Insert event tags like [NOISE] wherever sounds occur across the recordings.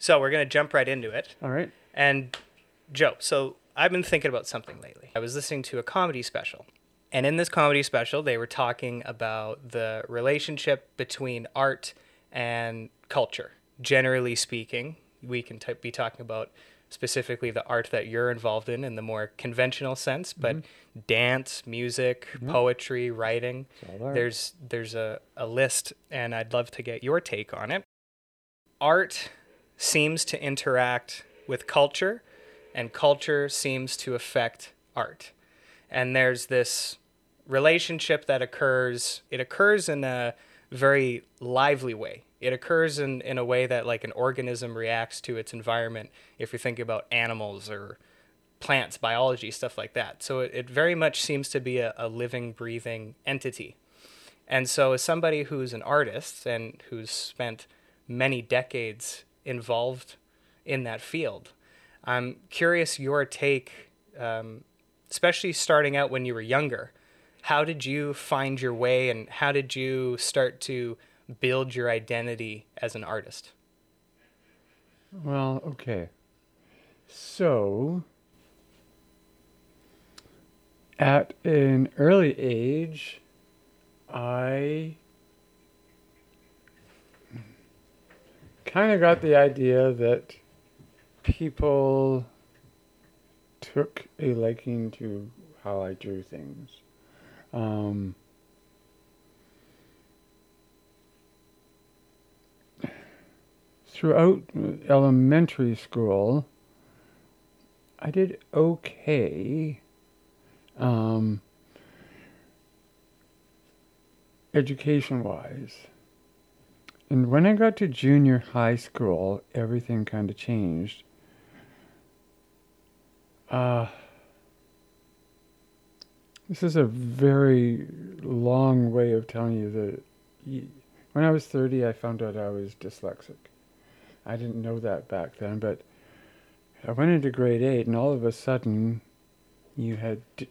So we're going to jump right into it. All right. And Joe, so I've been thinking about something lately. I was listening to a comedy special. And in this comedy special, they were talking about the relationship between art and culture. Generally speaking, we can t- be talking about specifically the art that you're involved in in the more conventional sense, but Mm-hmm. dance, music, poetry, writing. There's there's a, a list and I'd love to get your take on it. Art seems to interact with culture and culture seems to affect art. And there's this relationship that occurs it occurs in a very lively way. It occurs in, in a way that like an organism reacts to its environment if you're thinking about animals or plants, biology, stuff like that. So it, it very much seems to be a, a living, breathing entity. And so, as somebody who's an artist and who's spent many decades involved in that field, I'm curious your take, um, especially starting out when you were younger. How did you find your way and how did you start to build your identity as an artist? Well, okay. So, at an early age, I kind of got the idea that people took a liking to how I drew things. Um, throughout elementary school, I did okay. Um, education wise. And when I got to junior high school, everything kind of changed. Uh, this is a very long way of telling you that when I was 30, I found out I was dyslexic. I didn't know that back then, but I went into grade 8, and all of a sudden, you had d-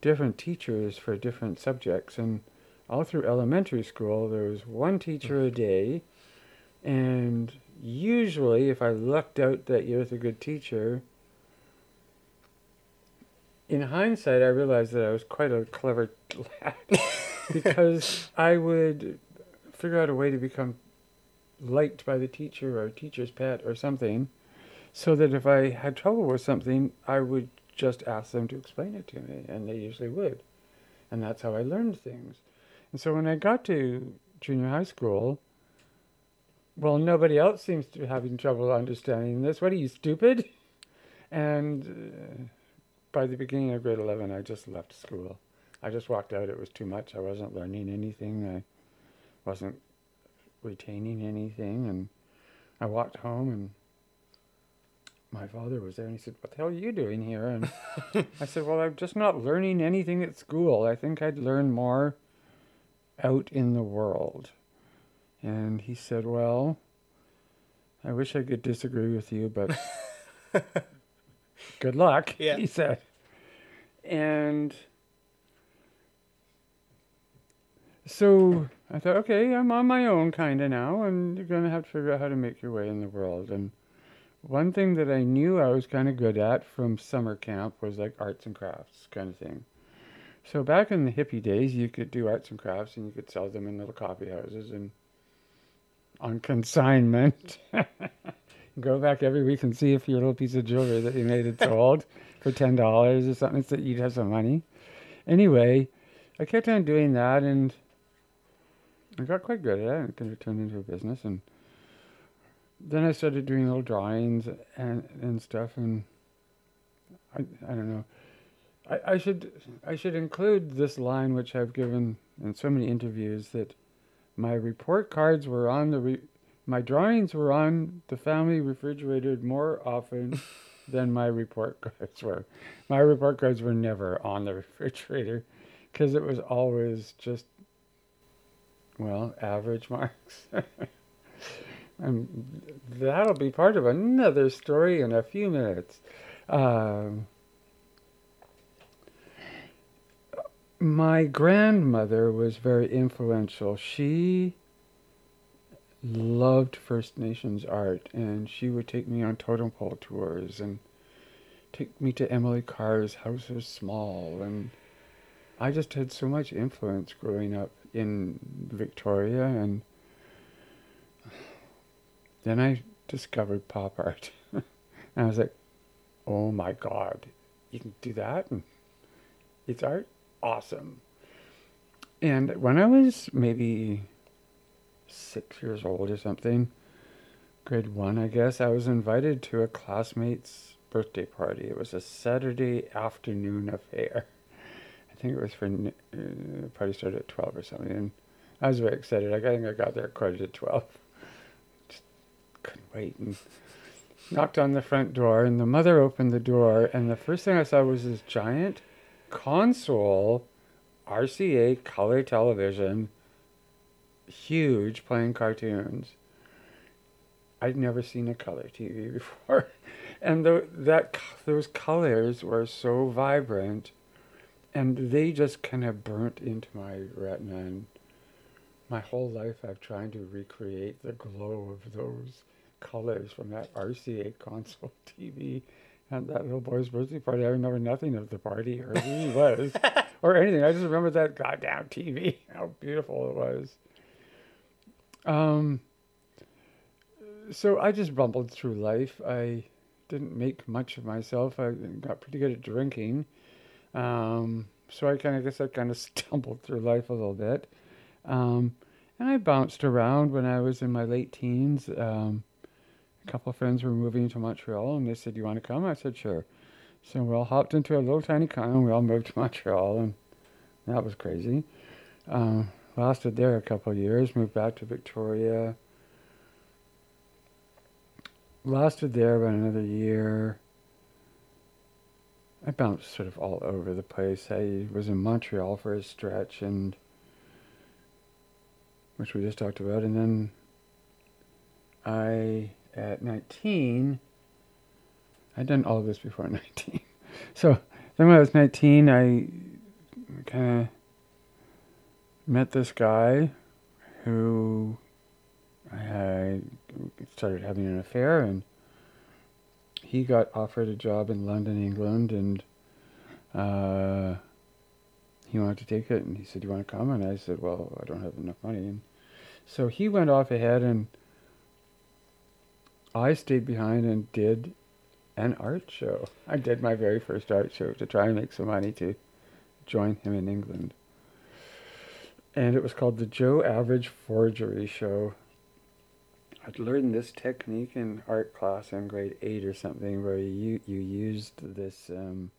different teachers for different subjects. And all through elementary school, there was one teacher a day. And usually, if I lucked out that year with a good teacher, in hindsight, I realized that I was quite a clever lad [LAUGHS] because I would figure out a way to become liked by the teacher or teacher's pet or something so that if I had trouble with something, I would just ask them to explain it to me, and they usually would. And that's how I learned things. And so when I got to junior high school, well, nobody else seems to be having trouble understanding this. What are you, stupid? And uh, by the beginning of grade 11, I just left school. I just walked out. It was too much. I wasn't learning anything. I wasn't retaining anything. And I walked home, and my father was there, and he said, What the hell are you doing here? And [LAUGHS] I said, Well, I'm just not learning anything at school. I think I'd learn more out in the world. And he said, Well, I wish I could disagree with you, but [LAUGHS] good luck, Yeah. he said. And so I thought, okay, I'm on my own kind of now, and you're going to have to figure out how to make your way in the world. And one thing that I knew I was kind of good at from summer camp was like arts and crafts kind of thing. So back in the hippie days, you could do arts and crafts and you could sell them in little coffee houses and on consignment. [LAUGHS] Go back every week and see if your little piece of jewelry that you made had sold [LAUGHS] for ten dollars or something so that you'd have some money. Anyway, I kept on doing that and I got quite good at it. And it kind of turned into a business and then I started doing little drawings and and stuff and I I don't know. I, I should I should include this line which I've given in so many interviews that my report cards were on the re- my drawings were on the family refrigerator more often [LAUGHS] than my report cards were. My report cards were never on the refrigerator because it was always just well average marks. [LAUGHS] and that'll be part of another story in a few minutes. Um, my grandmother was very influential. She loved First Nations art, and she would take me on totem pole tours and take me to Emily Carr's House Small, and I just had so much influence growing up in Victoria, and then I discovered pop art, [LAUGHS] and I was like, "Oh my God, you can do that!" And it's art, awesome. And when I was maybe six years old or something, grade one, I guess, I was invited to a classmate's birthday party. It was a Saturday afternoon affair. I think it was for, uh, party started at 12 or something. And I was very excited. I think I got there quite at 12. Just couldn't wait. And knocked on the front door, and the mother opened the door, and the first thing I saw was this giant console RCA color television huge playing cartoons. I'd never seen a color TV [LAUGHS] before, and the, that those colors were so vibrant, and they just kind of burnt into my retina. And my whole life, I've tried to recreate the glow of those colors from that RCA console [LAUGHS] TV at that little boy's birthday party. I remember nothing of the party or who he was or anything. I just remember that goddamn TV, [LAUGHS] how beautiful it was. Um, so I just rumbled through life. I didn't make much of myself. I got pretty good at drinking. Um, so I kind of guess I kind of [LAUGHS] stumbled through life a little bit. Um, and I bounced around when I was in my late teens. Um, a couple of friends were moving to Montreal and they said, You want to come? I said, Sure. So we all hopped into a little tiny car and we all moved to [LAUGHS] Montreal, and that was crazy. Um, lasted there a couple of years, moved back to Victoria. Lasted there about another year. I bounced sort of all over the place. I was in Montreal for a stretch, and which we just talked about, and then I, at 19, I'd done all of this before [LAUGHS] 19. so then when I was 19, I kind of met this guy who I started having an affair, and he got offered a job in London, England, and uh, he wanted to take it, and he said, "You want to come?" And I said, "Well, I don't have enough money." And so he went off ahead, and I stayed behind and did an art show. I did my very first art show to try and make some money to join him in England and it was called the Joe Average Forgery Show. I'd learned this technique in art class in grade eight or something, where you you used this. Um,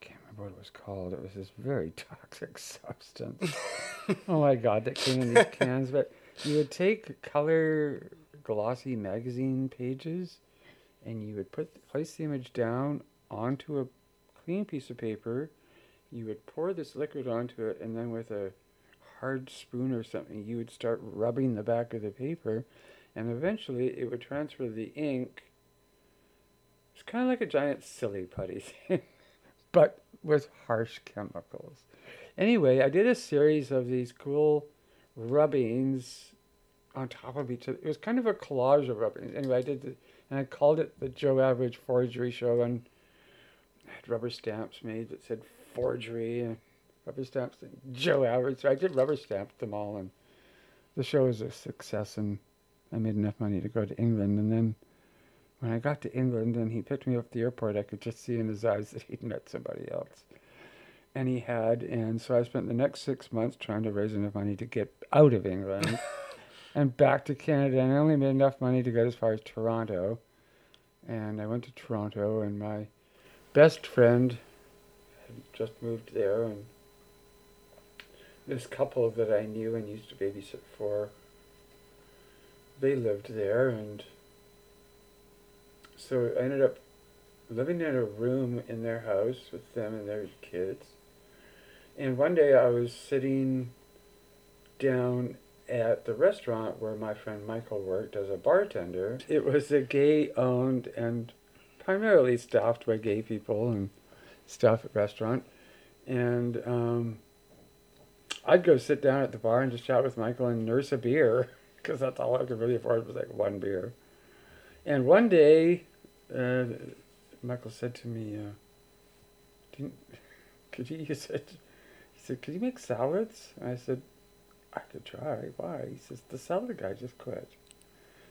can't remember what it was called. It was this very [LAUGHS] toxic substance. [LAUGHS] oh my god, that came in these cans. But you would take color glossy magazine pages, and you would put place the image down onto a clean piece of paper you would pour this liquid onto it, and then with a hard spoon or something, you would start rubbing the back of the paper, and eventually it would transfer the ink. It's kind of like a giant silly putty thing, [LAUGHS] but with harsh chemicals. Anyway, I did a series of these cool rubbings on top of each other. It was kind of a collage of rubber. Anyway, I did, the, and I called it the Joe Average Forgery Show, and I had rubber stamps made that said forgery and rubber stamps. and Joe Average. So I did rubber stamp them all, and the show was a success, and I made enough money to go to England. And then when I got to England and he picked me up at the airport, I could just see in his eyes [LAUGHS] that he'd met somebody else. And he had, and so I spent the next six months trying to raise enough money to get out of England [LAUGHS] and back to Canada. And I only made enough money to get as far as Toronto. And I went to Toronto, and my best friend had just moved there, and this couple that I knew and used to babysit for, they lived there, and so I ended up living in a room in their house with them and their kids. And one day I was sitting down at the restaurant where my friend Michael worked as a bartender. It was a gay owned and primarily staffed by gay people and stuff at restaurant, and um, I'd go sit down at the bar and just chat with Michael and nurse a beer. [LAUGHS] because that's all I could really afford was like one beer. And one day, uh, Michael said to me, uh, [LAUGHS] "Could you?" He said, "He said, could you make salads?" And I said, "I could try. Why?" He says, "The salad guy just quit."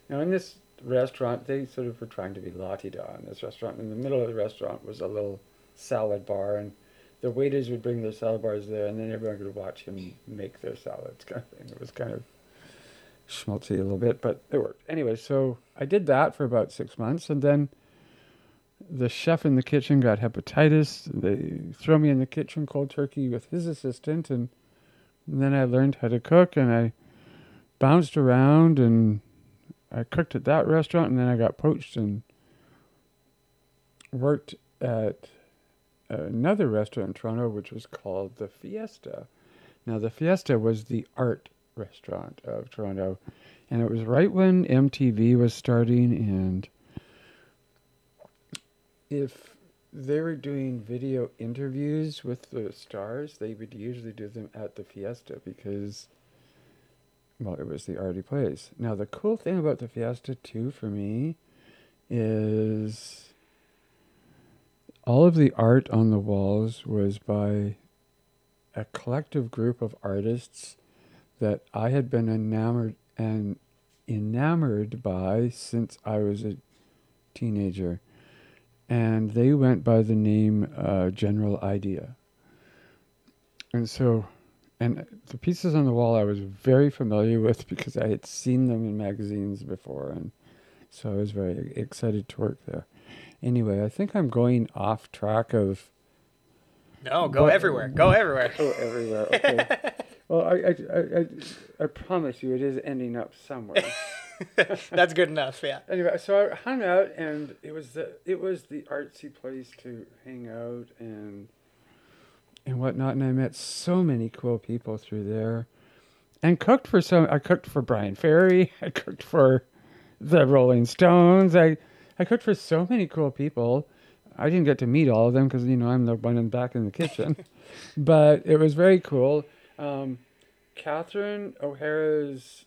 Now in this restaurant, they sort of were trying to be la-ti-da in this restaurant. In the middle of the restaurant was a little salad bar, and the waiters would bring their salad bars there, and then everyone could watch him make their salads, kind of thing. It was kind of schmaltzy a little bit, but it worked. Anyway, so I did that for about six months, and then the chef in the kitchen got hepatitis. They throw me in the kitchen cold turkey with his assistant, and, and then I learned how to cook, and I bounced around, and I cooked at that restaurant, and then I got poached and worked at another restaurant in Toronto, which was called the Fiesta. Now, the Fiesta was the art restaurant of Toronto, and it was right when MTV was starting. And if they were doing video interviews with the stars, they would usually do them at the Fiesta because, well, it was the arty place. Now, the cool thing about the Fiesta, too, for me, is all of the art on the walls was by a collective group of artists that I had been enamored and enamored by since I was a teenager. And they went by the name uh, General Idea. And so, and the pieces on the wall I was very familiar [LAUGHS] with because I had seen them in magazines before. And so I was very excited to work there. Anyway, I think I'm going off track of. No, go everywhere. Go everywhere. [LAUGHS] Go everywhere. Okay. [LAUGHS] well, I, I, I, I, promise you, it is ending up somewhere. [LAUGHS] That's good enough. Yeah. Anyway, so I hung out, and it was the it was the artsy place to hang out and and whatnot, and I met so many cool people through there, and cooked for some. I cooked for Bryan Ferry. [LAUGHS] I cooked for the Rolling Stones. I I cooked for so many cool people. I didn't get to meet all of them because you know I'm the one in back in the kitchen, [LAUGHS] but it was very cool. Um, Catherine O'Hara's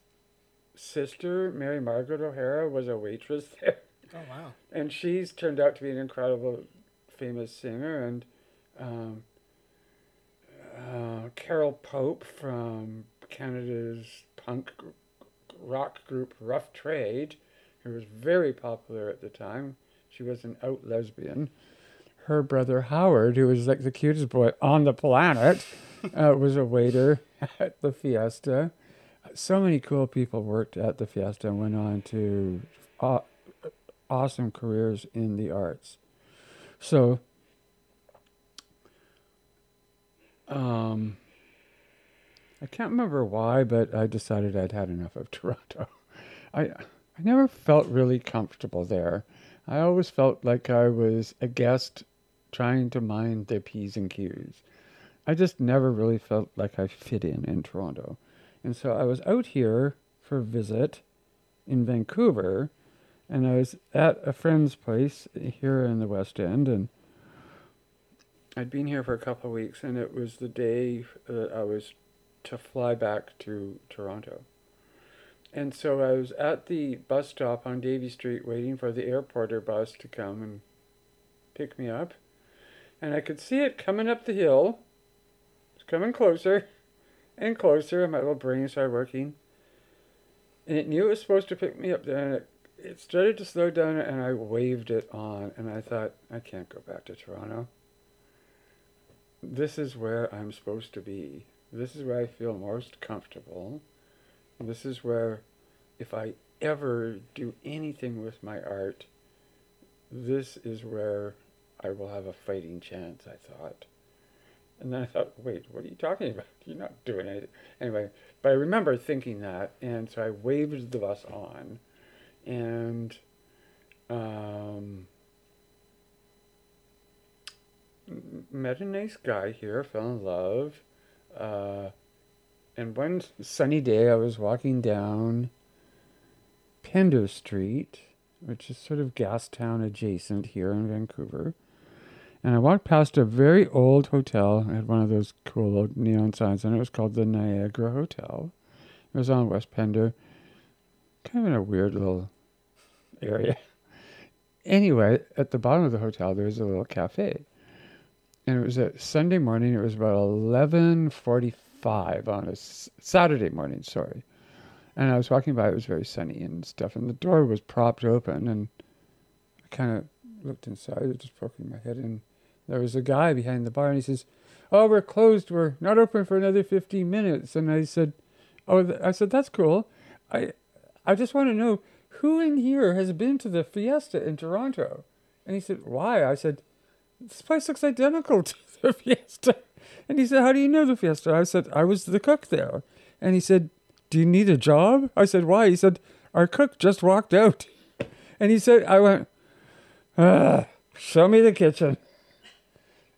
sister, Mary Margaret O'Hara, was a waitress [LAUGHS] there. Oh wow! And she's turned out to be an incredible, famous singer. And um, uh, Carol Pope from Canada's punk rock group Rough Trade who was very popular at the time. She was an out lesbian. Her brother Howard, who was like the cutest boy on the planet, [LAUGHS] uh, was a waiter at the Fiesta. So many cool people worked at the Fiesta and went on to aw- awesome careers in the arts. So, um, I can't remember why, but I decided I'd had enough of [LAUGHS] Toronto. I I never felt really comfortable there. I always felt like I was a guest trying to mind the P's and Q's. I just never really felt like I fit in in Toronto. And so I was out here for a visit in Vancouver, and I was at a friend's place here in the West End, and I'd been here for a couple of weeks, and it was the day that I was to fly back to Toronto. And so I was at the bus stop on Davie Street waiting for the airporter bus to come and pick me up. And I could see it coming up the hill. It's coming closer and closer, and my little brain started working. And it knew it was supposed to pick me up there, and it, it started to slow down, and I waved it on, and I thought, I can't go back to Toronto. This is where I'm supposed to be. This is where I feel most comfortable. This is where, if I ever do anything with my art, this is where I will have a fighting chance, I thought. And then I thought, wait, what are you talking about? [LAUGHS] You're not doing anything. Anyway, but I remember thinking that, and so I waved the bus on, and um, met a nice guy here, fell in love. Uh, and one sunny day, I was walking down Pender Street, which is sort of Gastown adjacent here in Vancouver. And I walked past a very old hotel. It had one of those cool neon signs, and it was called the Niagara Hotel. It was on West Pender. kind of in a weird little area. Anyway, at the bottom of the hotel, there was a little cafe. And it was a Sunday morning. It was about 11.45 on a Saturday morning, sorry. And I was walking by. It was very sunny and stuff. And the door was propped open. And I kind of looked inside, I just poking my head. And there was a guy behind the bar. And he says, oh, we're closed. We're not open for another 15 minutes. And I said, oh, I said, that's cool. I, I just want to know who in here has been to the Fiesta in Toronto? And he said, why? I said, this place looks identical [LAUGHS] to the Fiesta. And he said, how do you know the Fiesta? I said, I was the cook there. And he said, do you need a job? I said, why? He said, our cook just walked out. And he said, I went, ah, show me the kitchen.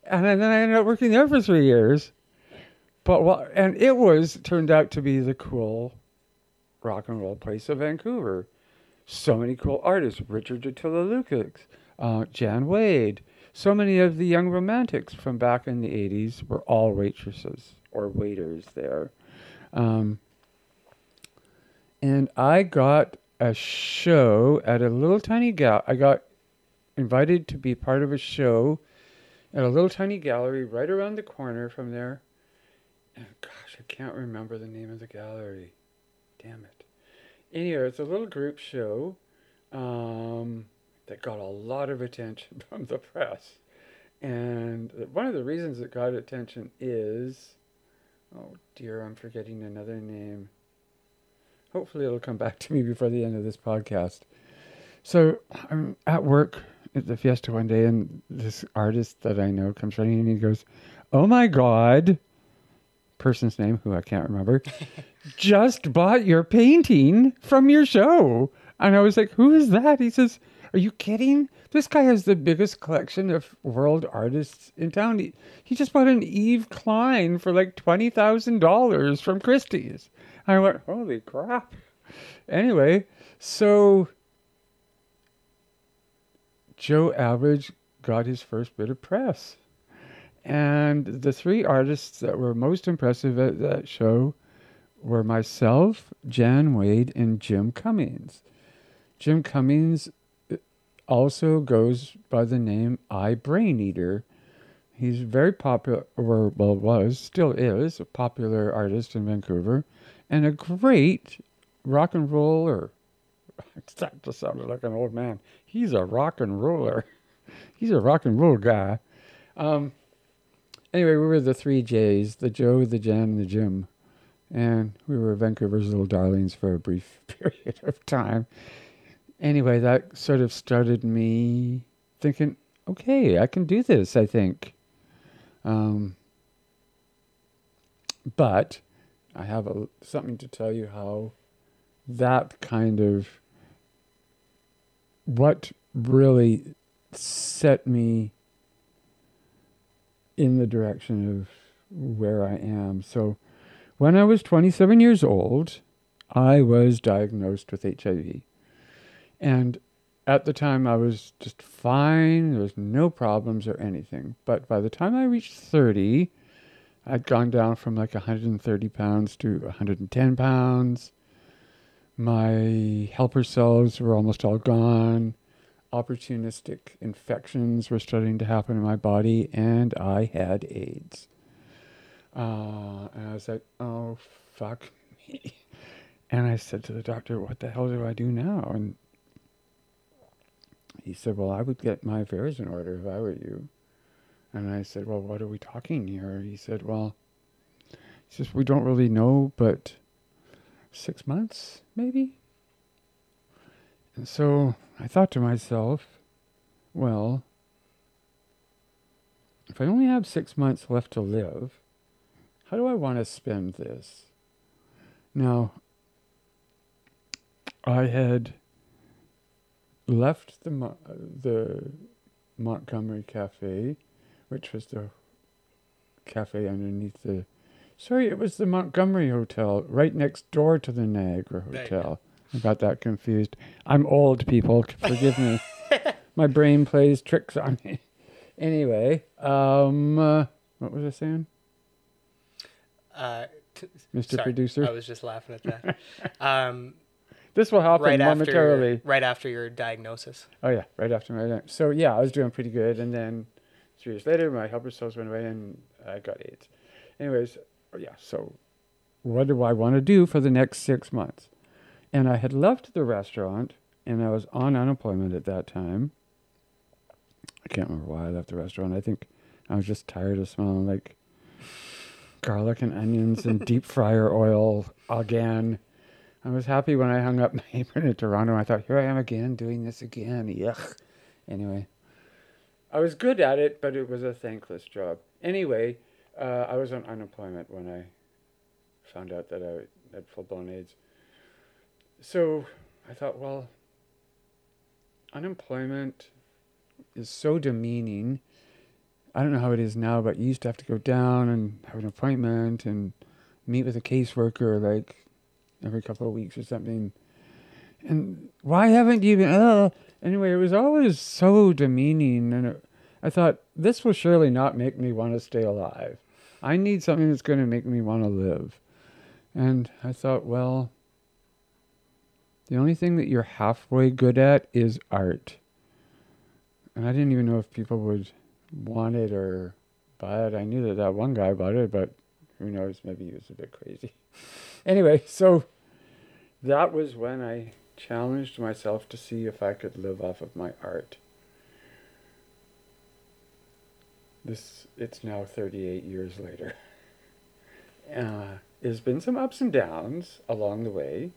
And then I ended up working there for three years. But what, and it was, turned out to be the cool rock and roll place of Vancouver. So many cool artists, Richard Attila Lucas, uh, Jan Wade. So many of the young romantics from back in the 80s were all waitresses or waiters there. Um, and I got a show at a little tiny gal. I got invited to be part of a show at a little tiny gallery right around the corner from there. And gosh, I can't remember the name of the gallery. Damn it. Anyway, it's a little group show um, that got a lot of attention [LAUGHS] from the press. And one of the reasons it got attention is oh dear, I'm forgetting another name. Hopefully, it'll come back to me before the end of this podcast. So, I'm at work at the Fiesta one day, and this artist that I know comes running and he goes, Oh my God, person's name, who I can't remember, [LAUGHS] just bought your painting from your show. And I was like, Who is that? He says, Are you kidding? This guy has the biggest collection of world artists in town. He, he just bought an Yves Klein for like $20,000 from Christie's. I went, Holy crap. Anyway, so Joe Average got his first bit of press. And the three artists that were most impressive at that show were myself, Jan Wade, and Jim Cummings. Jim Cummings uh, also goes by the name I Braineater. He's very popular, or well, was, still is, a popular artist in Vancouver, and a great rock and roller. That just sounded like an old man. He's a rock and roller. [LAUGHS] He's a rock and roll guy. Um, anyway, we were the three J's the Joe, the Jan, the Jim. And we were Vancouver's little darlings for a brief [LAUGHS] period of time. Anyway, that sort of started me thinking, okay, I can do this, I think. Um, but I have a, something to tell you how that kind of what really set me in the direction of where I am. So, when I was 27 years old, I was diagnosed with HIV. And at the time, I was just fine. There was no problems or anything. But by the time I reached 30, I'd gone down from like 130 pounds to 110 pounds. My helper cells were almost all gone. Opportunistic infections were starting to happen in my body, and I had AIDS. Uh, and I was like, oh, fuck me. [LAUGHS] And I said to the doctor, what the hell do I do now? And he said, well, I would get my affairs in order if I were you. And I said, well, what are we talking here? He said, well, he says, we don't really know, but six months, maybe? And so I thought to myself, well, if I only have six months left to live, how do I want to spend this? Now, I had left the the Montgomery Cafe, which was the cafe underneath the. Sorry, it was the Montgomery Hotel, right next door to the Niagara Hotel. I got that confused. I'm old, people. Forgive me. [LAUGHS] My brain plays tricks on me. Anyway, um, uh, what was I saying, Uh, t- Mr. sorry, Producer? I was just laughing at that. um, [LAUGHS] this will happen right momentarily. after right after your diagnosis. Oh yeah, right after my so yeah, I was doing pretty good, and then three years later, my helper cells went away, and I got AIDS. Anyways, yeah. So, what do I want to do for the next six months? And I had left the restaurant, and I was on unemployment at that time. I can't remember why I left the restaurant. I think I was just tired of smelling like garlic and onions and deep [LAUGHS] fryer oil again. I was happy when I hung up my [LAUGHS] apron in Toronto. I thought, here I am again doing this again. Yuck. Anyway, I was good at it, but it was a thankless job. Anyway, uh, I was on unemployment when I found out that I had full blown AIDS. So I thought, well, unemployment is so demeaning. I don't know how it is now, but you used to have to go down and have an appointment and meet with a caseworker like every couple of weeks or something. And why haven't you been? Uh, anyway, it was always so demeaning, and it, I thought this will surely not make me want to stay alive. I need something that's going to make me want to live. And I thought, well, the only thing that you're halfway good at is art. And I didn't even know if people would want it or buy it. I knew that that one guy bought it, but who knows? Maybe he was a bit crazy. [LAUGHS] anyway, so that was when I challenged myself to see if I could live off of my art. This it's now 38 years later. Uh, there's been some ups and downs along the way.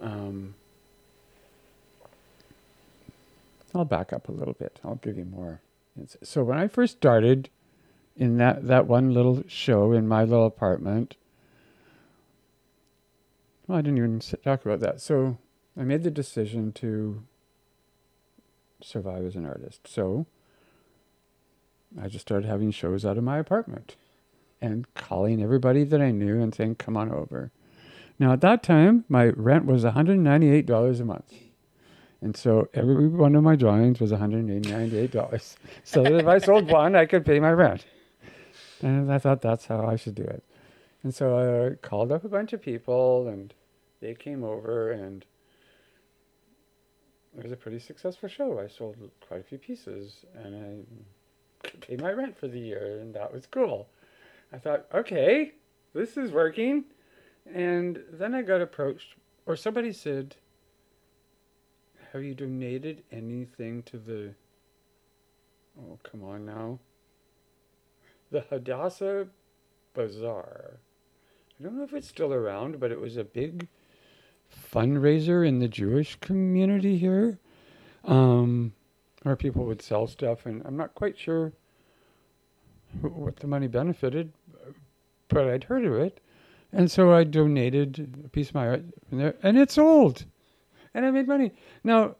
Um, I'll back up a little bit. I'll give you more. So when I first started in that, that one little show in my little apartment, well, I didn't even talk about that. So I made the decision to survive as an artist. So I just started having shows out of my apartment and calling everybody that I knew and saying, come on over. Now, at that time, my rent was $198 a month. And so every one of my drawings was $198. so if I sold one, I could pay my rent. And I thought that's how I should do it. And so I called up a bunch of people and they came over and it was a pretty successful show. I sold quite a few pieces and I could pay my rent for the year and that was cool. I thought, okay, this is working. And then I got approached, or somebody said, Have you donated anything to the. Oh, come on now. The Hadassah Bazaar. I don't know if it's still around, but it was a big fundraiser in the Jewish community here. Um, where people would sell stuff, and I'm not quite sure what the money benefited, but I'd heard of it. And so I donated a piece of my art there, and it sold. And I made money. Now,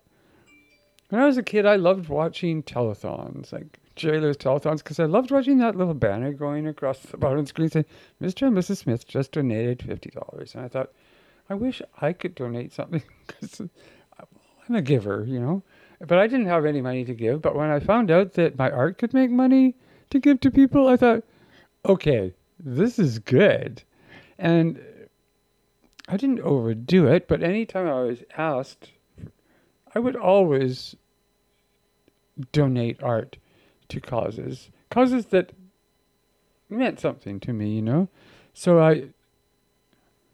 when I was a kid, I loved watching telethons, like Lewis telethons, because I loved watching that little banner going across the bottom screen saying, Mr. and Mrs. Smith just donated $50. And I thought, I wish I could donate something, [LAUGHS] because I'm a giver, you know. But I didn't have any money to give. But when I found out that my art could make money to give to people, I thought, okay, this is good. And I didn't overdo it, but anytime I was asked, I would always donate art to causes, causes that meant something to me, you know. So I,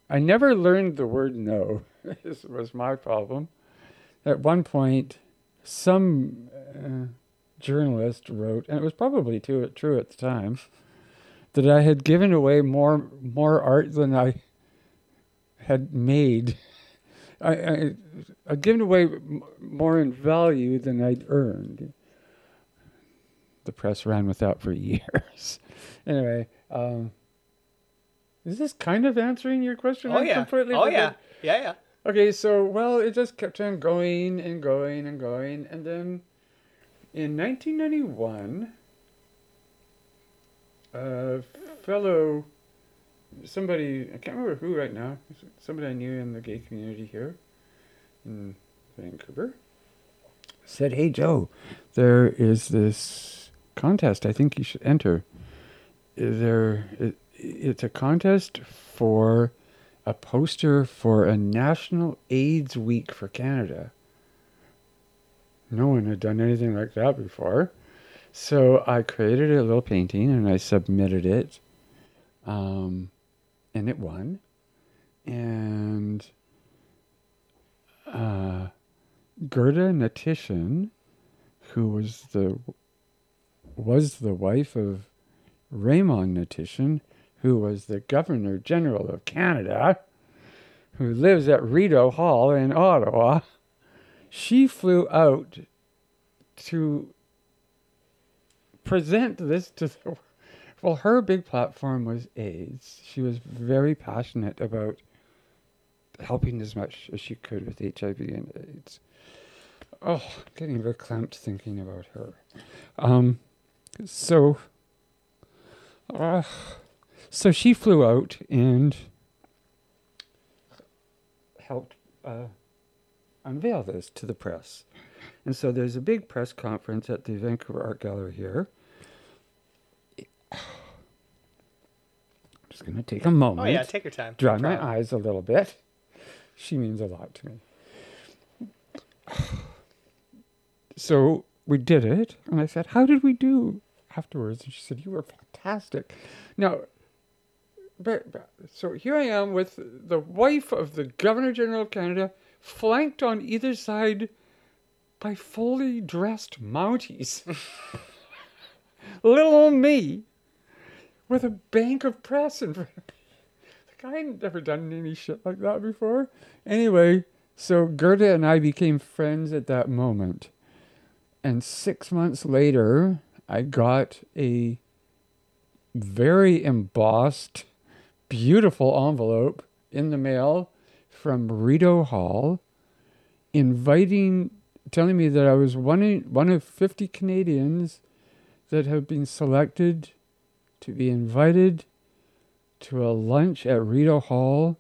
I never learned the word no. [LAUGHS] this was my problem. At one point, some uh, journalist wrote, and it was probably too, true at the time that I had given away more more art than I had made. I, I I'd given away m- more in value than I'd earned. The press ran with that for [LAUGHS] years. anyway, um, is this kind of answering your question? Oh yeah. Completely oh yeah. Yeah yeah. Okay, so well, it just kept on going and going and going, and then in 1991 a fellow, somebody, I can't remember who right now, somebody I knew in the gay community here in Vancouver, said, Hey Joe, there is this contest I think you should enter. There, it, it's a contest for a poster for a National AIDS Week for Canada. No one had done anything like that before. So I created a little painting and I submitted it. Um, and it won. And uh, Gerda Hnatyshyn, who was the was the wife of Raymond Hnatyshyn, who was the Governor General of Canada, who lives at Rideau Hall in Ottawa, she flew out to present this to the well her big platform was AIDS. She was very passionate about helping as much as she could with HIV and AIDS. Oh, getting verklempt thinking about her. Um, so, uh, so she flew out and helped uh, unveil this to the press. And so there's a big press conference at the Vancouver Art Gallery here. I'm just going to take a moment. Oh yeah, take your time. dry my eyes a little bit. She means a lot to me. So we did it, and I said, "How did we do?" Afterwards, and she said, "You were fantastic." Now, but, but- so here I am with the wife of the Governor General of Canada, flanked on either side by fully dressed Mounties. [LAUGHS] Little old me, with a bank of press in front of me. Like I hadn't ever done any shit like that before. Anyway, so Gerda and I became friends at that moment. And six months later, I got a very embossed, beautiful envelope in the mail from Rideau Hall inviting, telling me that I was one, in, one of 50 Canadians that have been selected to be invited to a lunch at Rideau Hall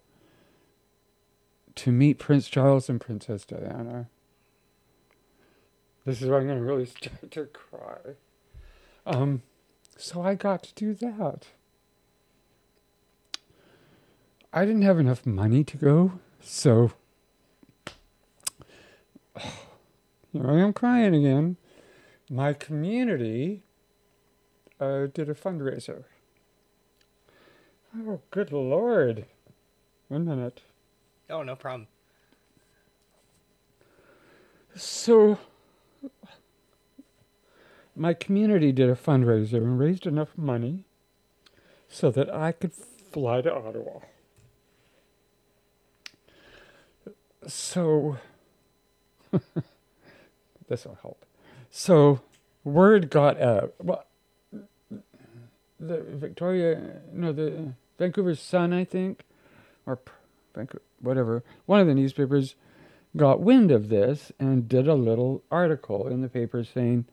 to meet Prince Charles and Princess Diana. This is where I'm going to really start to cry. Um, so I got to do that. I didn't have enough money to go, so here I am crying again. My community uh, did a fundraiser. Oh, good lord. One minute. Oh, no problem. So, my community did a fundraiser and raised enough money so that I could fly to Ottawa. So, [LAUGHS] this will help. So, word got out. Well, the Victoria, no, the Vancouver Sun, I think, or Vancouver, whatever, one of the newspapers got wind of this and did a little article in the paper saying,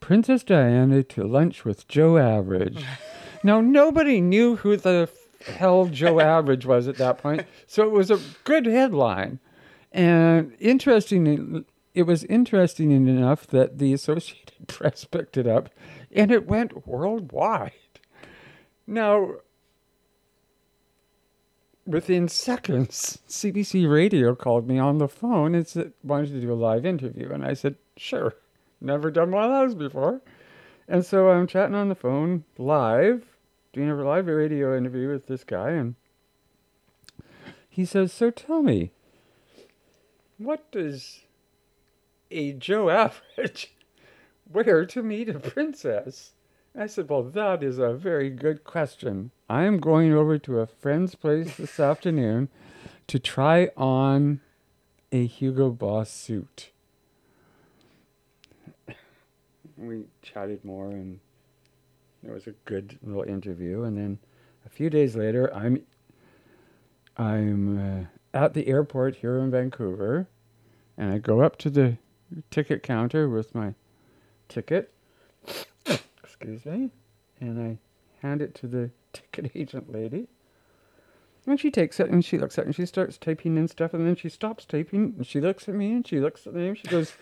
Princess Diana to lunch with Joe Average. [LAUGHS] now, nobody knew who the hell Joe [LAUGHS] Average was at that point, so it was a good headline. And interesting, it was interesting enough that the Associated [LAUGHS] Press picked it up and it went worldwide. Now, within seconds, [LAUGHS] CBC Radio called me on the phone and said, wanted to do a live interview. And I said, sure, never done one of those before. And so I'm chatting on the phone live, doing a live radio interview with this guy. And he says, So tell me, what does a Joe Average [LAUGHS] wear to meet a princess? I said, Well, that is a very good question. I am going over to a friend's place this afternoon to try on a Hugo Boss suit. We chatted more and it was a good little interview. And then a few days later, I'm I'm uh, at the airport here in Vancouver, and I go up to the ticket counter with my ticket. [COUGHS] Excuse me, and I hand it to the ticket [LAUGHS] agent lady. And she takes it and she looks at it and she starts typing in stuff and then she stops typing and she looks at me and she looks at me and she goes,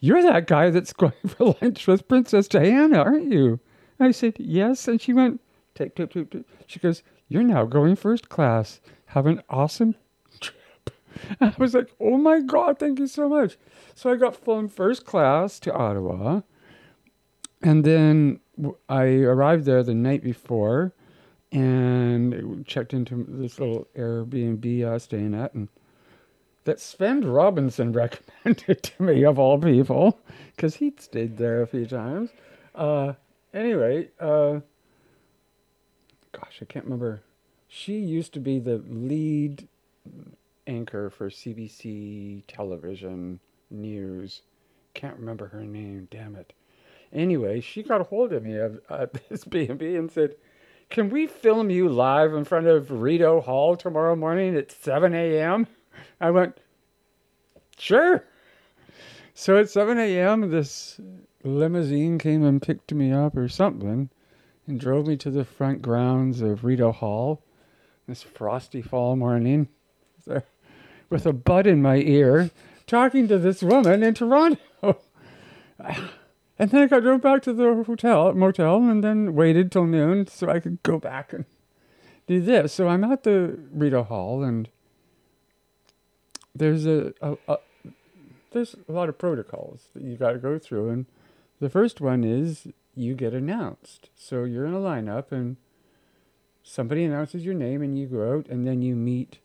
You're that guy that's going [LAUGHS] for lunch with Princess Diana, aren't you? I said, Yes. And she went, Type, type, type, type. She goes, You're now going first class. Have an awesome trip. [LAUGHS] I was like, Oh my God, thank you so much. So I got flown first class to Ottawa. And then I arrived there the night before and checked into this little Airbnb I was staying at. And that Svend Robinson [LAUGHS] recommended to me, of all people, because he'd stayed there a few times. Uh, anyway, uh, gosh, I can't remember. She used to be the lead anchor for CBC television news. Can't remember her name, damn it. Anyway, she got a hold of me at, [LAUGHS] this B&B and said, can we film you live in front of Rideau Hall tomorrow morning at 7 a.m.? I went, sure. So at 7 a.m., this limousine came and picked me up or something and drove me to the front grounds of Rideau Hall this frosty fall morning [LAUGHS] with a bud in my ear talking to this woman in Toronto. [LAUGHS] And then I got drove back to the hotel, motel, and then waited till noon so I could go back and do this. So I'm at the Rideau Hall, and there's a, a, a there's a lot of protocols that you got to go through, and the first one is you get announced. So you're in a lineup, and somebody announces your name, and you go out, and then you meet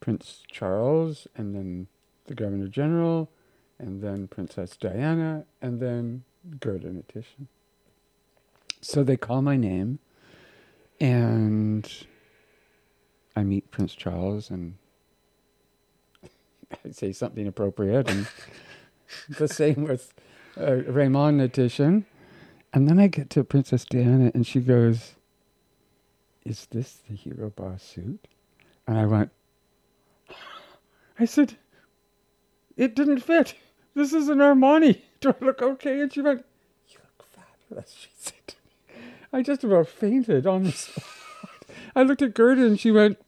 Prince Charles, and then the Governor General, and then Princess Diana, and then Gerda Hnatyshyn. So they call my name, and I meet Prince Charles, and [LAUGHS] I say something appropriate, and [LAUGHS] the same with uh, Raymond Hnatyshyn. And then I get to Princess Diana, and she goes, Is this the Hero Bar suit? And I went, [GASPS] I said, It didn't fit. This is an Armani. [LAUGHS] Do I look okay? And she went, You look fabulous, she [LAUGHS] said. I just about fainted on the [LAUGHS] spot. I looked at Gerda and she went,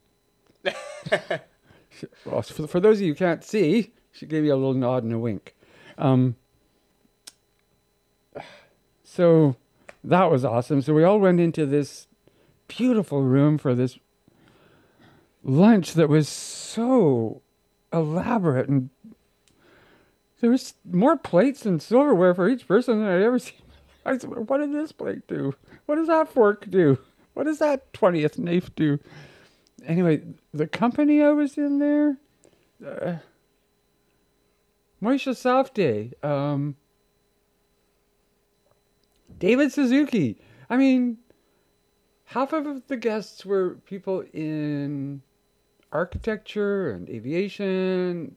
well, for, for those of you who can't see, she gave me a little nod and a wink. Um, so that was awesome. So we all went into this beautiful room for this lunch that was so elaborate and there was more plates and silverware for each person than I'd ever seen. I said, what did this plate do? What does that fork do? What does that 20th knife do? Anyway, the company I was in there, uh, Moshe Safdie, um, David Suzuki. I mean, half of the guests were people in architecture and aviation,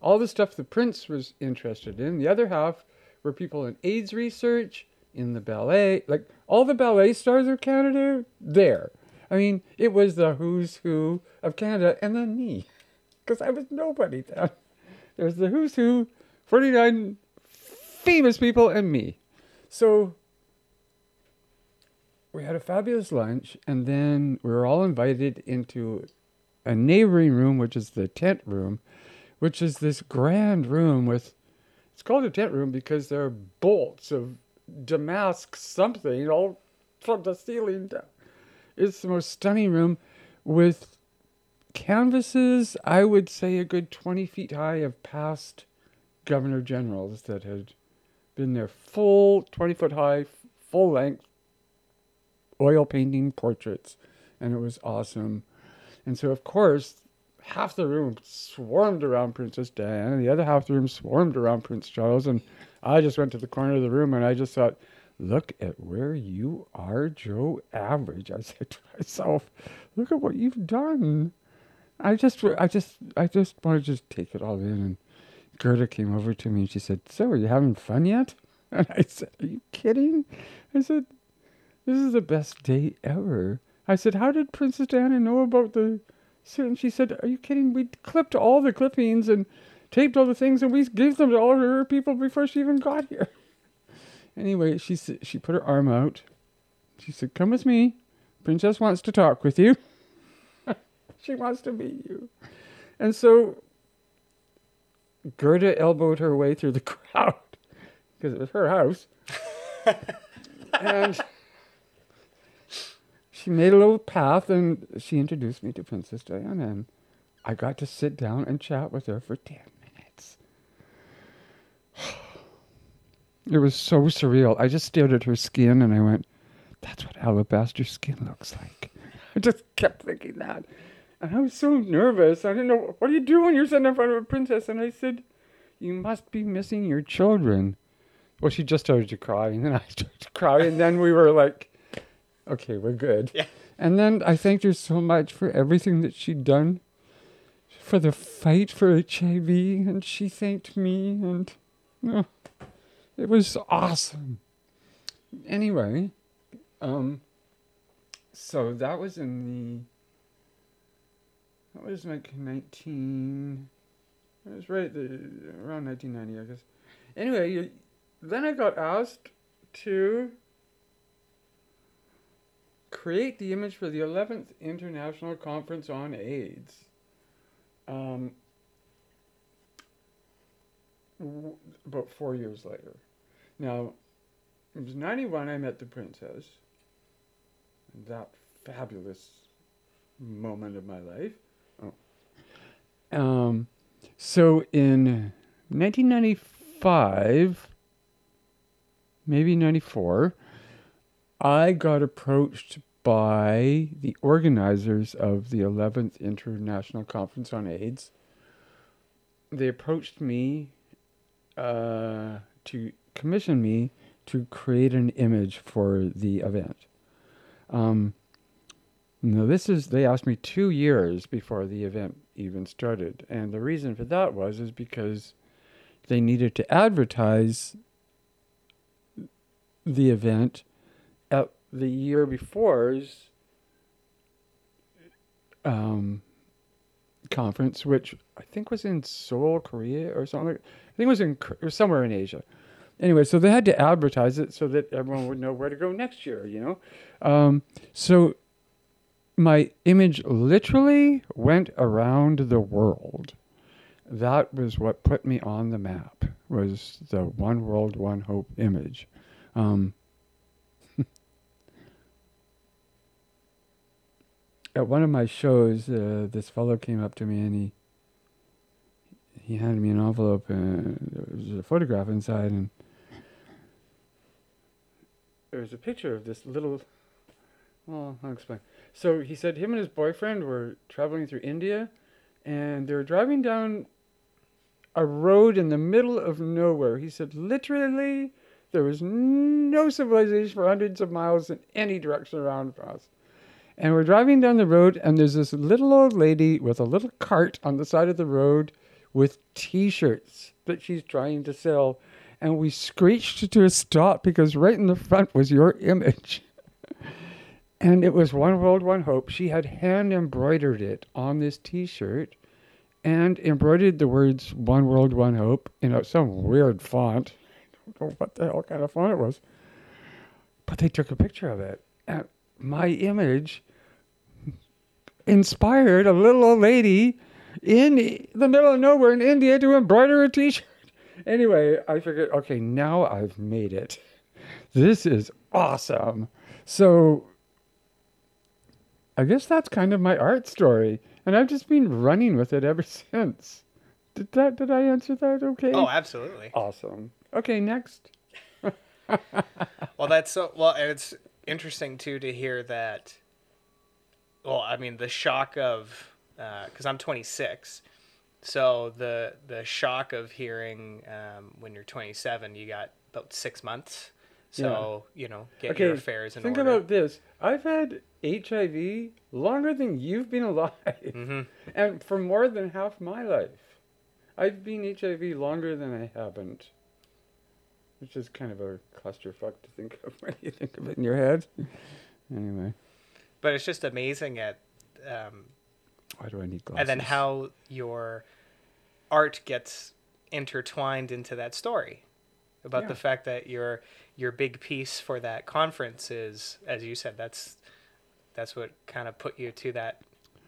all the stuff the prince was interested in. The other half were people in AIDS research, in the ballet, like all the ballet stars of Canada there. I mean, it was the who's who of Canada, and then me, because I was nobody then. There's the who's who, 49 famous people, and me. So we had a fabulous lunch, and then we were all invited into a neighboring room, which is the tent room, which is this grand room with. It's called a tent room because there are bolts of damask something all from the ceiling down. It's the most stunning room with canvases, I would say a good 20 feet high of past governor generals that had been their full 20 foot high, full length oil painting portraits. And it was awesome. And so, of course, half the room swarmed around Princess Diana, and the other half the room swarmed around Prince Charles. And I just went to the corner of the room and I just thought, look at where you are, Joe Average. I [LAUGHS] said to myself, look at what you've done. I just, I just, I just want to just take it all in. And Gerda came over to me and she said, "So, are you having fun yet?" [LAUGHS] And I said, "Are you kidding?" I said, "This is the best day ever." I said, "How did Princess Diana know about the?" suit?" And she said, "Are you kidding? We clipped all the clippings and taped all the things, and we gave them to all her people before she even got here." [LAUGHS] Anyway, she she put her arm out. She said, "Come with me. Princess wants to talk with you." [LAUGHS] she wants to meet you. And so Gerda elbowed her way through the [LAUGHS] crowd because it was her house. [LAUGHS] and she made a little path and she introduced me to Princess Diana. And I got to sit down and chat with her for 10 minutes. [SIGHS] It was so surreal. I just stared at her skin and I went, that's what alabaster skin looks like. [LAUGHS] I just kept thinking that. And I was so nervous. I didn't know, what do you do when you're sitting in front of a princess? And I said, you must be missing your children. Well, she just started to cry, and then I [LAUGHS] started to cry, and then we were like, okay, we're good. Yeah. And then I thanked her so much for everything that she'd done for the fight for HIV, and she thanked me, and oh, it was awesome. Anyway, um, so that was in the, that was like 19, it was right the, around 1990, I guess. Anyway, then I got asked to create the image for the 11th International Conference on AIDS. Um, w- about four years later. Now, it was 91 I met the princess. That fabulous moment of my life. Um, so in 1995, maybe 94, I got approached by the organizers of the 11th International Conference on AIDS. They approached me uh, to commission me to create an image for the event. Um, now, this is, they asked me two years before the event even started. And the reason for that was, is because they needed to advertise the event at the year before's um, conference, which I think was in Seoul, Korea, or something. I think it was in or somewhere in Asia. Anyway, so they had to advertise it so that everyone would know where to go next year. You know, um, so my image literally went around the world. That was what put me on the map. Was the one world, one hope image. Um, [LAUGHS] at one of my shows, uh, this fellow came up to me and he he handed me an envelope and there was a photograph inside and there was a picture of this little. Well, I'll explain. So he said him and his boyfriend were traveling through India, and they were driving down a road in the middle of nowhere. He said literally there was no civilization for hundreds of miles in any direction around us. And we're driving down the road, and there's this little old lady with a little cart on the side of the road with t shirts that she's trying to sell. And we screeched to a stop because right in the front was your image. [LAUGHS] and it was One World, One Hope. She had hand embroidered it on this t shirt and embroidered the words One World, One Hope in some weird font. I don't know what the hell kind of font it was. But they took a picture of it. And my image inspired a little old lady in the middle of nowhere in India to embroider a t-shirt. Anyway, I figured, okay, now I've made it. This is awesome. So I guess that's kind of my art story, and I've just been running with it ever [LAUGHS] since. Did that? Did I answer that okay? Oh, absolutely. awesome. Okay, next. [LAUGHS] Well, that's so. Well, and it's interesting too to hear that. Well, I mean, the shock of because I'm 26, so the the shock of hearing um, when you're 27, you got about six months. So you know, get your affairs in order. think order. about this. I've had HIV longer than you've been alive, hmm [LAUGHS] and for more than half my life. I've been HIV longer than I haven't, which is kind of a clusterfuck to think of [LAUGHS] when you think of it in your head. Anyway, But it's just amazing at. Um, why do I need glasses? and then how your art gets intertwined into that story about Yeah. the fact that your your big piece for that conference is as you said that's that's what kind of put you to that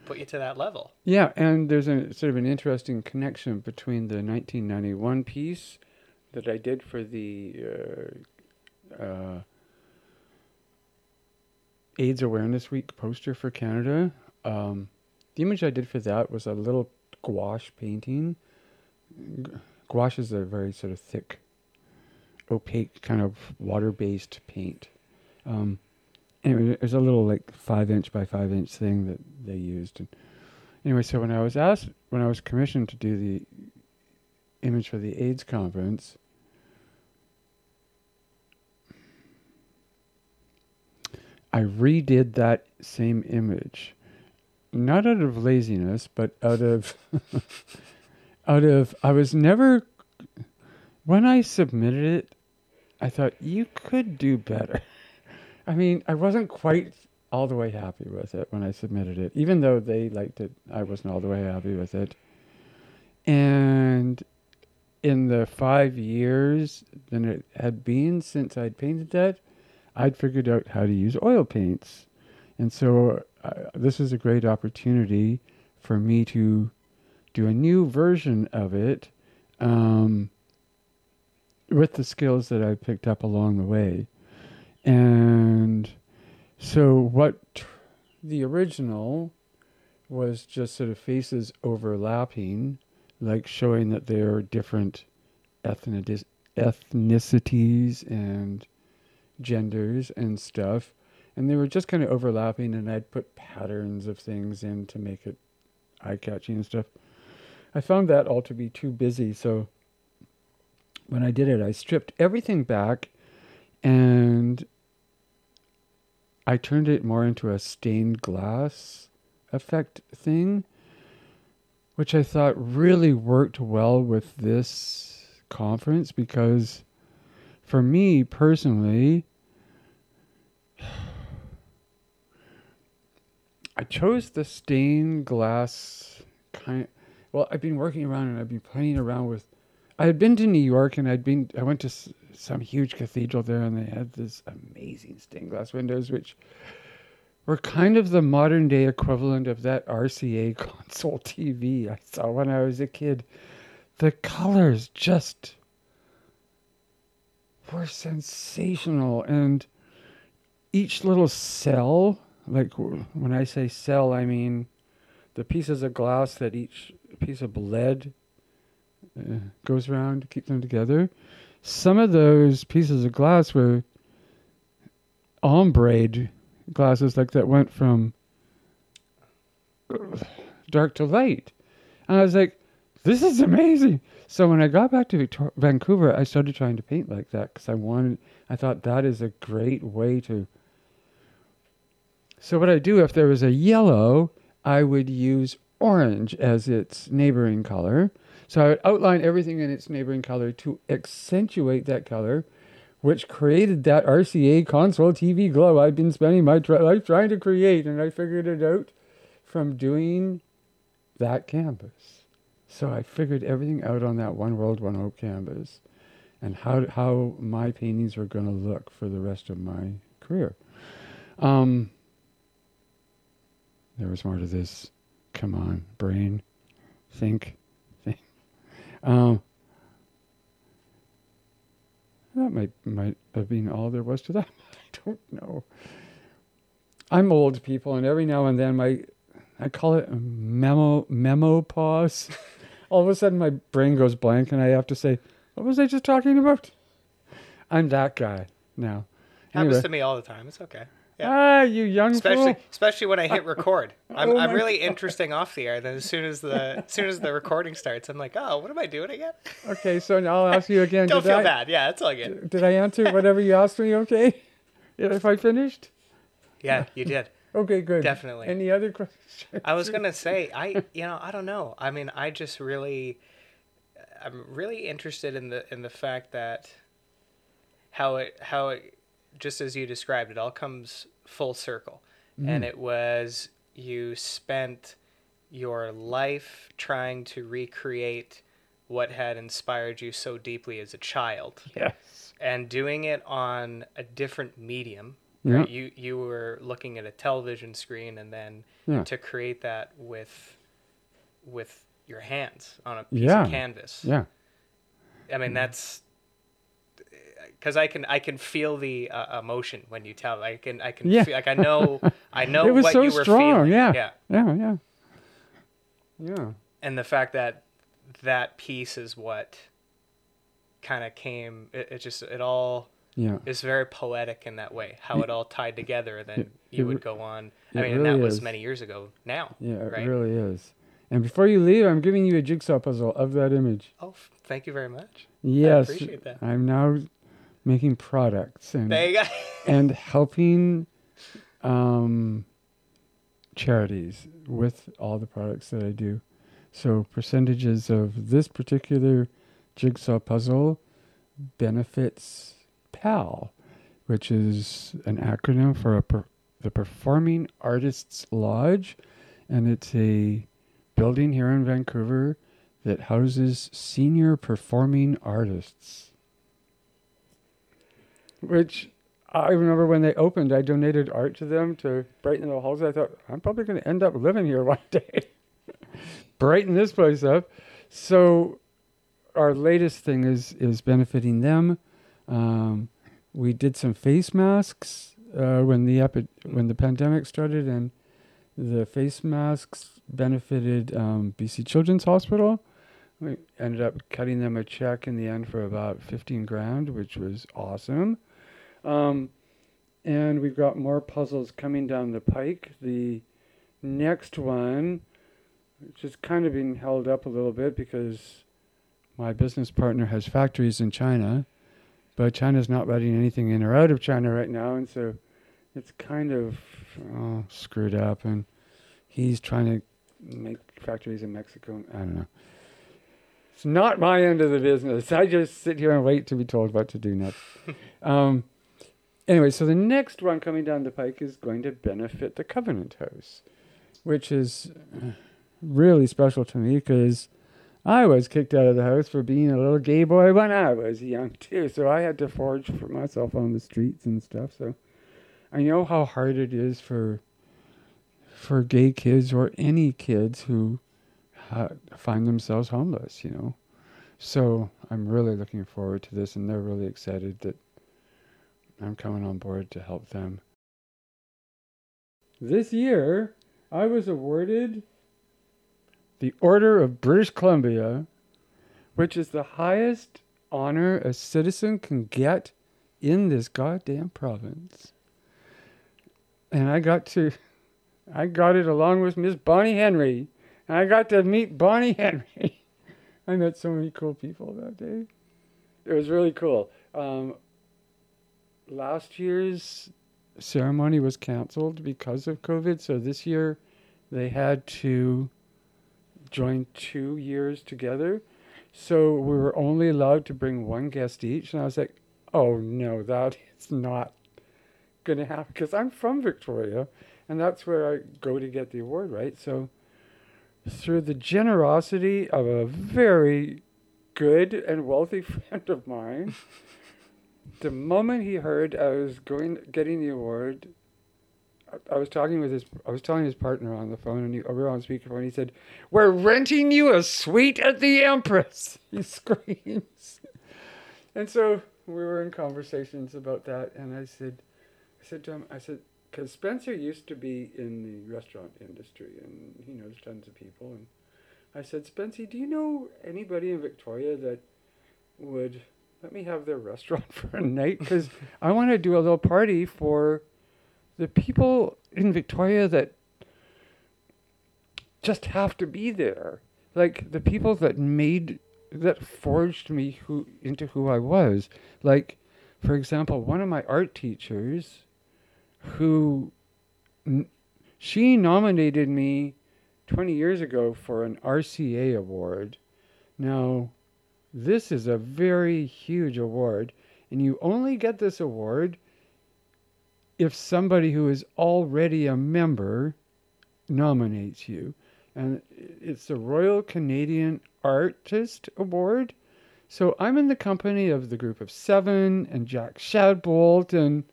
put you to that level Yeah, and there's a sort of an interesting connection between the 1991 piece that I did for the uh, uh, AIDS Awareness Week poster for Canada. Um, the image I did for that was a little gouache painting. Gouache is a very sort of thick, opaque kind of water-based paint. Um, anyway, there's a little like five inch by five inch thing that they used. And anyway, so when I was asked, when I was commissioned to do the image for the AIDS conference, I redid that same image, not out of laziness, but out of [LAUGHS] out of I was never when I submitted it, I thought you could do better. [LAUGHS] I mean, I wasn't quite all the way happy with it when I submitted it, even though they liked it. I wasn't all the way happy with it. And in the five years that it had been since I'd painted that, I'd figured out how to use oil paints. And so uh, this is a great opportunity for me to do a new version of it um, with the skills that I picked up along the way. And so, what tr- the original was just sort of faces overlapping, like showing that there are different ethnic- ethnicities and genders and stuff. And they were just kind of overlapping, and I'd put patterns of things in to make it eye catching and stuff. I found that all to be too busy, so when I did it, I stripped everything back and I turned it more into a stained glass effect thing, which I thought really worked well with this conference because for me personally, [SIGHS] I chose the stained glass kind. Of, Well, I've been working around and I've been playing around with. I had been to New York and I'd been. I went to s- some huge cathedral there and they had this amazing stained glass windows, which were kind of the modern day equivalent of that RCA [LAUGHS] console TV I saw when I was a kid. The colors just were sensational and each little cell like when I say cell, I mean the pieces of glass that each piece of lead uh, goes around to keep them together. Some of those pieces of glass were ombre glasses, like that went from dark to light. And I was like, this is amazing. So when I got back to Victor- Vancouver, I started trying to paint like that because I wanted, I thought that is a great way to so what I do if there was a yellow, I would use orange as its neighboring color. So I would outline everything in its neighboring color to accentuate that color, which created that RCA console TV glow I've been spending my tr- life trying to create, and I figured it out from doing that canvas. So I figured everything out on that One World, One Hope canvas, and how how my paintings were going to look for the rest of my career. Um, there was more to this. Come on, brain, think. Um, that might might have been all there was to that. [LAUGHS] I don't know. I'm old, people, and every now and then my, I call it memo memo pause. [LAUGHS] all of a sudden, my brain goes blank, and I have to say, "What was I just talking about?" I'm that guy now. Happens to me all the time. It's okay. Yeah. Ah, you young Especially, fool! especially when I hit [LAUGHS] record, I'm, Oh I'm really interesting off the air. Then as soon as the as soon as the recording starts, I'm like, oh, what am I doing again? Okay, so now I'll ask you again. [LAUGHS] Don't did feel I, bad. Yeah, it's all good. Did I answer whatever you asked me? Okay. [LAUGHS] If I finished. Yeah, you did. Okay, good. Definitely. Any other questions? I was gonna say, I you know, I don't know. I mean, I just really, I'm really interested in the in the fact that how it how it just as you described it all comes full circle, mm. and it was you spent your life trying to recreate what had inspired you so deeply as a child Yes. and doing it on a different medium. Yeah. Right? You you were looking at a television screen and then Yeah. to create that with with your hands on a piece Yeah. of canvas. Yeah. I mean that's because I can I can feel the uh, emotion when you tell. I can I can Yeah. feel, like I know [LAUGHS] I know it was what so you were strong. feeling. Yeah. yeah. Yeah. Yeah. Yeah. and the fact that that piece is what kind of came it, it just it all Yeah. is very poetic in that way how it all tied together then It- you it would go on i mean and that was many years ago now Yeah. It right really is. And before you leave, I'm giving you a jigsaw puzzle of that image. oh f- thank you very much Yes. I appreciate that. I'm now making products and there you go [LAUGHS] and helping um, charities with all the products that I do. So percentages of this particular jigsaw puzzle benefits PAL, which is an acronym for a per- the Performing Artists Lodge, and it's a building here in Vancouver that houses senior performing artists. Which I remember when they opened, I donated art to them to brighten the halls. I thought I'm probably going to end up living here [LAUGHS] one day, brighten this place up. So our latest thing is is benefiting them. Um, we did some face masks uh, when the epi- when the pandemic started, and the face masks benefited um, BC Children's Hospital. We ended up cutting them a check in the end for about 15 grand, which was awesome. Um, and we've got more puzzles coming down the pike. The next one, which is kind of being held up a little bit because my business partner has factories in China, but China's not letting anything in or out of China right now, and so it's kind of oh, screwed up. And he's trying to make factories in Mexico. I don't know. It's not my end of the business. I just sit here and wait to be told what to do next. [LAUGHS] um, anyway, so the next one coming down the pike is going to benefit the Covenant House, which is uh, really special to me because I was kicked out of the house for being a little gay boy when I was young too. So I had to forage for myself on the streets and stuff. So I know how hard it is for for gay kids or any kids who find themselves homeless. You know. So I'm really looking forward to this, and they're really excited that I'm coming on board to help them. This year, I was awarded the Order of British Columbia, which is the highest honor a citizen can get in this goddamn province. And I got to, I got it along with Miss Bonnie Henry. And I got to meet Bonnie [LAUGHS] Henry. I met so many cool people that day. It was really cool. Um, last year's ceremony was canceled because of COVID, so this year they had to join two years together. So we were only allowed to bring one guest each, and I was like, "Oh no, that [LAUGHS] is not going to happen." Because I'm from Victoria, and that's where I go to get the award, right? So through the generosity of a very good and wealthy [LAUGHS] friend of mine. The moment he heard I was going getting the award, I, I was talking with his I was telling his partner on the phone and he, were on speakerphone. He said, "We're renting you a suite at the Empress." [LAUGHS] He screams, and so we were in conversations about that. And I said, I said to him, I said, because Spencer used to be in the restaurant industry and he knows tons of people. And I said, Spencer, do you know anybody in Victoria that would let me have their [LAUGHS] restaurant for a night? Because I want to do a little party for the people in Victoria that just have to be there. Like the people that made, that forged me who into who I was. Like, for example, one of my art teachers who she nominated me 20 years ago for an RCA award. Now, this is a very huge award, and you only get this award if somebody who is already a member nominates you. And it's the Royal Canadian Artist Award. So I'm in the company of the group of seven and Jack Shadbolt and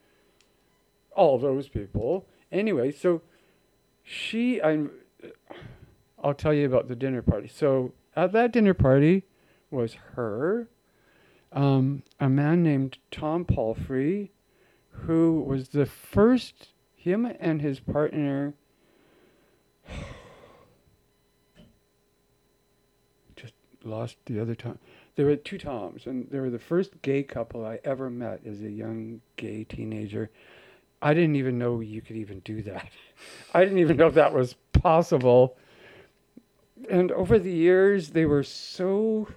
all those people. Anyway, so she, I, I'll tell you about the dinner party. So at that dinner party was her, um, a man named Tom Palfrey, who was the first, him and his partner, [SIGHS] just lost the other Tom. There were two Toms, and they were the first gay couple I ever met as a young gay teenager. I didn't even know you could even do that. [LAUGHS] I didn't even know that was possible. And over the years, they were so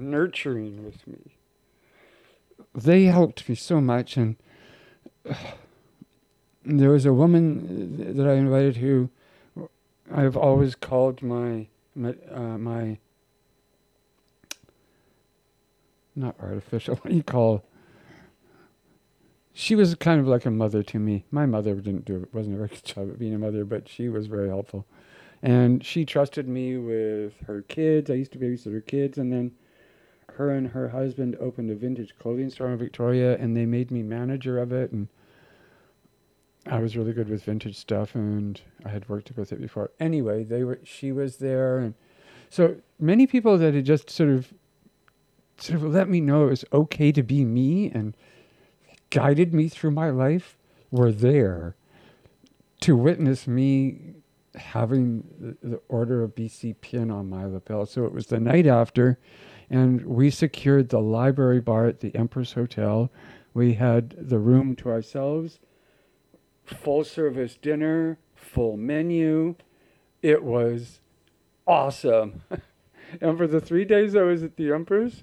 nurturing with me. They helped me so much, and uh, [SIGHS] there was a woman that I invited who I've always called my my, uh, my not artificial. [LAUGHS] What do you call? She was kind of like a mother to me. My mother didn't do wasn't a very good [LAUGHS] job at being a mother, but she was very helpful, and she trusted me with her kids. I used to babysit her kids, and then her and her husband opened a vintage clothing store in Victoria, and they made me manager of it. And I was really good with vintage stuff, and I had worked with it before. Anyway, they were she was there, and so many people that had just sort of sort of let me know it was okay to be me and guided me through my life were there to witness me having the, the Order of BC pin on my lapel. So it was the night after and we secured the library bar at the Empress Hotel. We had the room to ourselves, full service dinner, full menu. It was awesome. [LAUGHS] and for the three days I was at the Empress,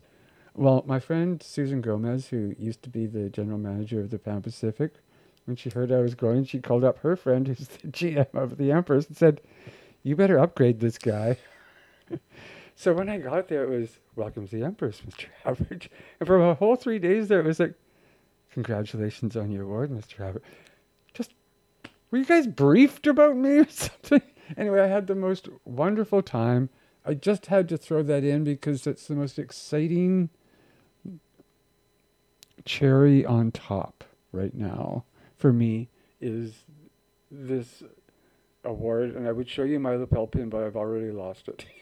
well, my friend Susan Gomez, who used to be the general manager of the Pan Pacific, when she heard I was going, she called up her friend, who's the [LAUGHS] GM of the Empress, and said, You better upgrade this guy. [LAUGHS] so when I got there, it was welcome to the Empress, Mr. [LAUGHS] Average. And for a whole three days there, it was like, congratulations on your award, Mr. Average. Just, were you guys briefed about me or [LAUGHS] something? Anyway, I had the most wonderful time. I just had to throw that in because it's the most exciting cherry on top right now for me is this award. And I would show you my lapel pin, but I've already lost it. [LAUGHS]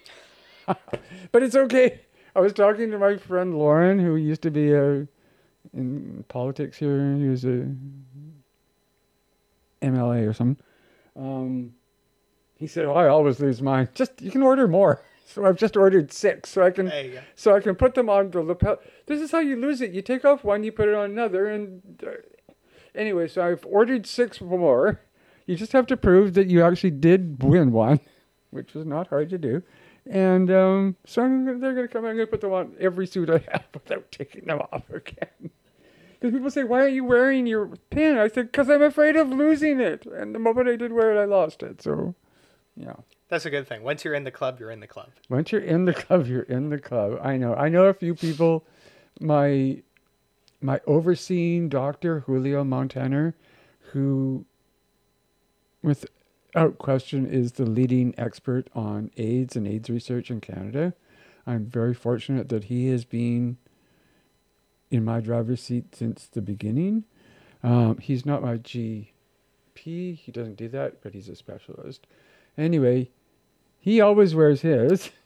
[LAUGHS] but it's okay. I was talking to my friend Lauren, who used to be a, in politics here. He was a MLA or something. Um, he said, "Oh, I always lose mine. Just you can order more." [LAUGHS] So I've just ordered six, so I can so I can put them on the lapel. This is how you lose it. You take off one, you put it on another, and uh, anyway, so I've ordered six more. You just have to prove that you actually did win one, [LAUGHS] which was not hard to do. And um, so I'm, they're going to come. I'm going to put them on every suit I have [LAUGHS] without taking them off again. Because people say, "Why aren't you wearing your pin?" I said, "Because I'm afraid of losing it." And the moment I did wear it, I lost it. So, yeah. That's a good thing. Once you're in the club, you're in the club. Once you're in the club, you're in the club. I know. I know a few people. My my overseeing doctor Julio Montaner, who, without question, is the leading expert on AIDS and AIDS research in Canada. I'm very fortunate that he has been in my driver's seat since the beginning. Um, he's not my GP. He doesn't do that, but he's a specialist. Anyway, he always wears his. [LAUGHS]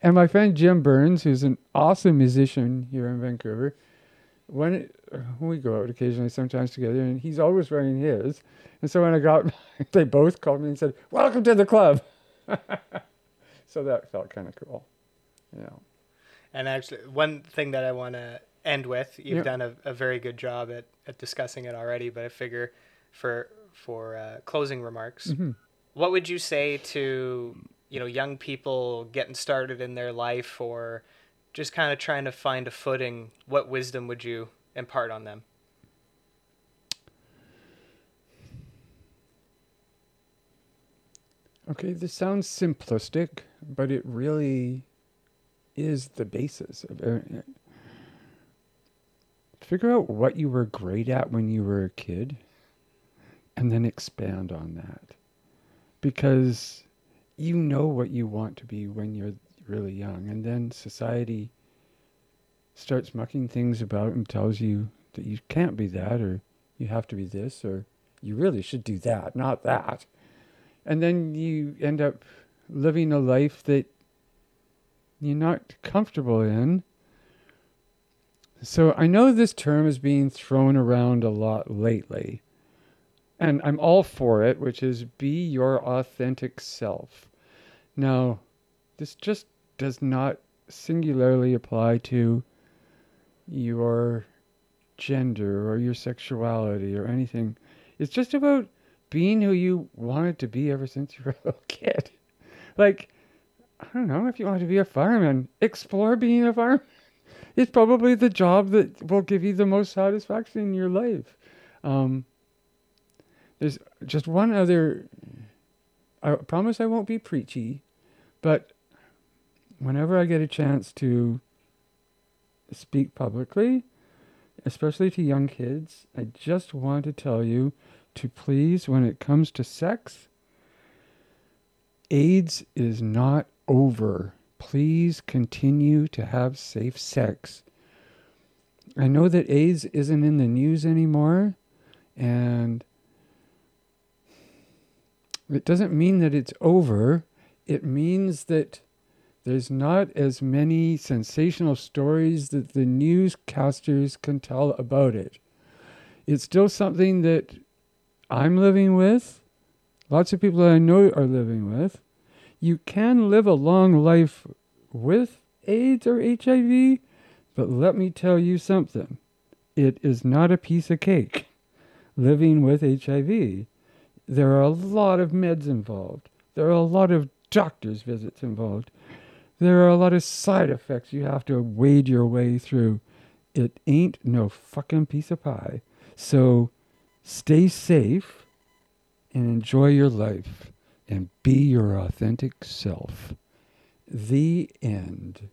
And my friend Jim Burns, who's an awesome musician here in Vancouver, when, it, when we go out occasionally, sometimes together, and he's always wearing his. And so when I got, [LAUGHS] they both called me and said, "Welcome to the club." [LAUGHS] so that felt kind of cool. Yeah. And actually, one thing that I want to end with, you've Yeah. done a, a very good job at, at discussing it already, but I figure for for uh, closing remarks, Mhm. what would you say to you know young people getting started in their life or just kind of trying to find a footing? What wisdom would you impart on them? Okay, this sounds simplistic, but it really is the basis of it. Figure out what you were great at when you were a kid and then expand on that. Because you know what you want to be when you're really young, and then society starts mucking things about and tells you that you can't be that, or you have to be this, or you really should do that, not that and then you end up living a life that you're not comfortable in So I know this term is being thrown around a lot lately, and I'm all for it, which is be your authentic self. Now, this just does not singularly apply to your gender or your sexuality or anything. It's just about being who you wanted to be ever since you were a little kid. Like, I don't know, if you want to be a fireman, explore being a fireman. It's probably the job that will give you the most satisfaction in your life. Um, there's just one other. I promise I won't be preachy, but whenever I get a chance to speak publicly, especially to young kids, I just want to tell you to please, when it comes to sex, AIDS is not over. Please continue to have safe sex. I know that AIDS isn't in the news anymore, and it doesn't mean that it's over. It means that there's not as many sensational stories that the newscasters can tell about it. It's still something that I'm living with, lots of people that I know are living with. You can live a long life with AIDS or HIV, but let me tell you something. It is not a piece of cake living with HIV. There are a lot of meds involved. There are a lot of doctor's visits involved. There are a lot of side effects you have to wade your way through. It ain't no fucking piece of pie. So stay safe and enjoy your life and be your authentic self. The end.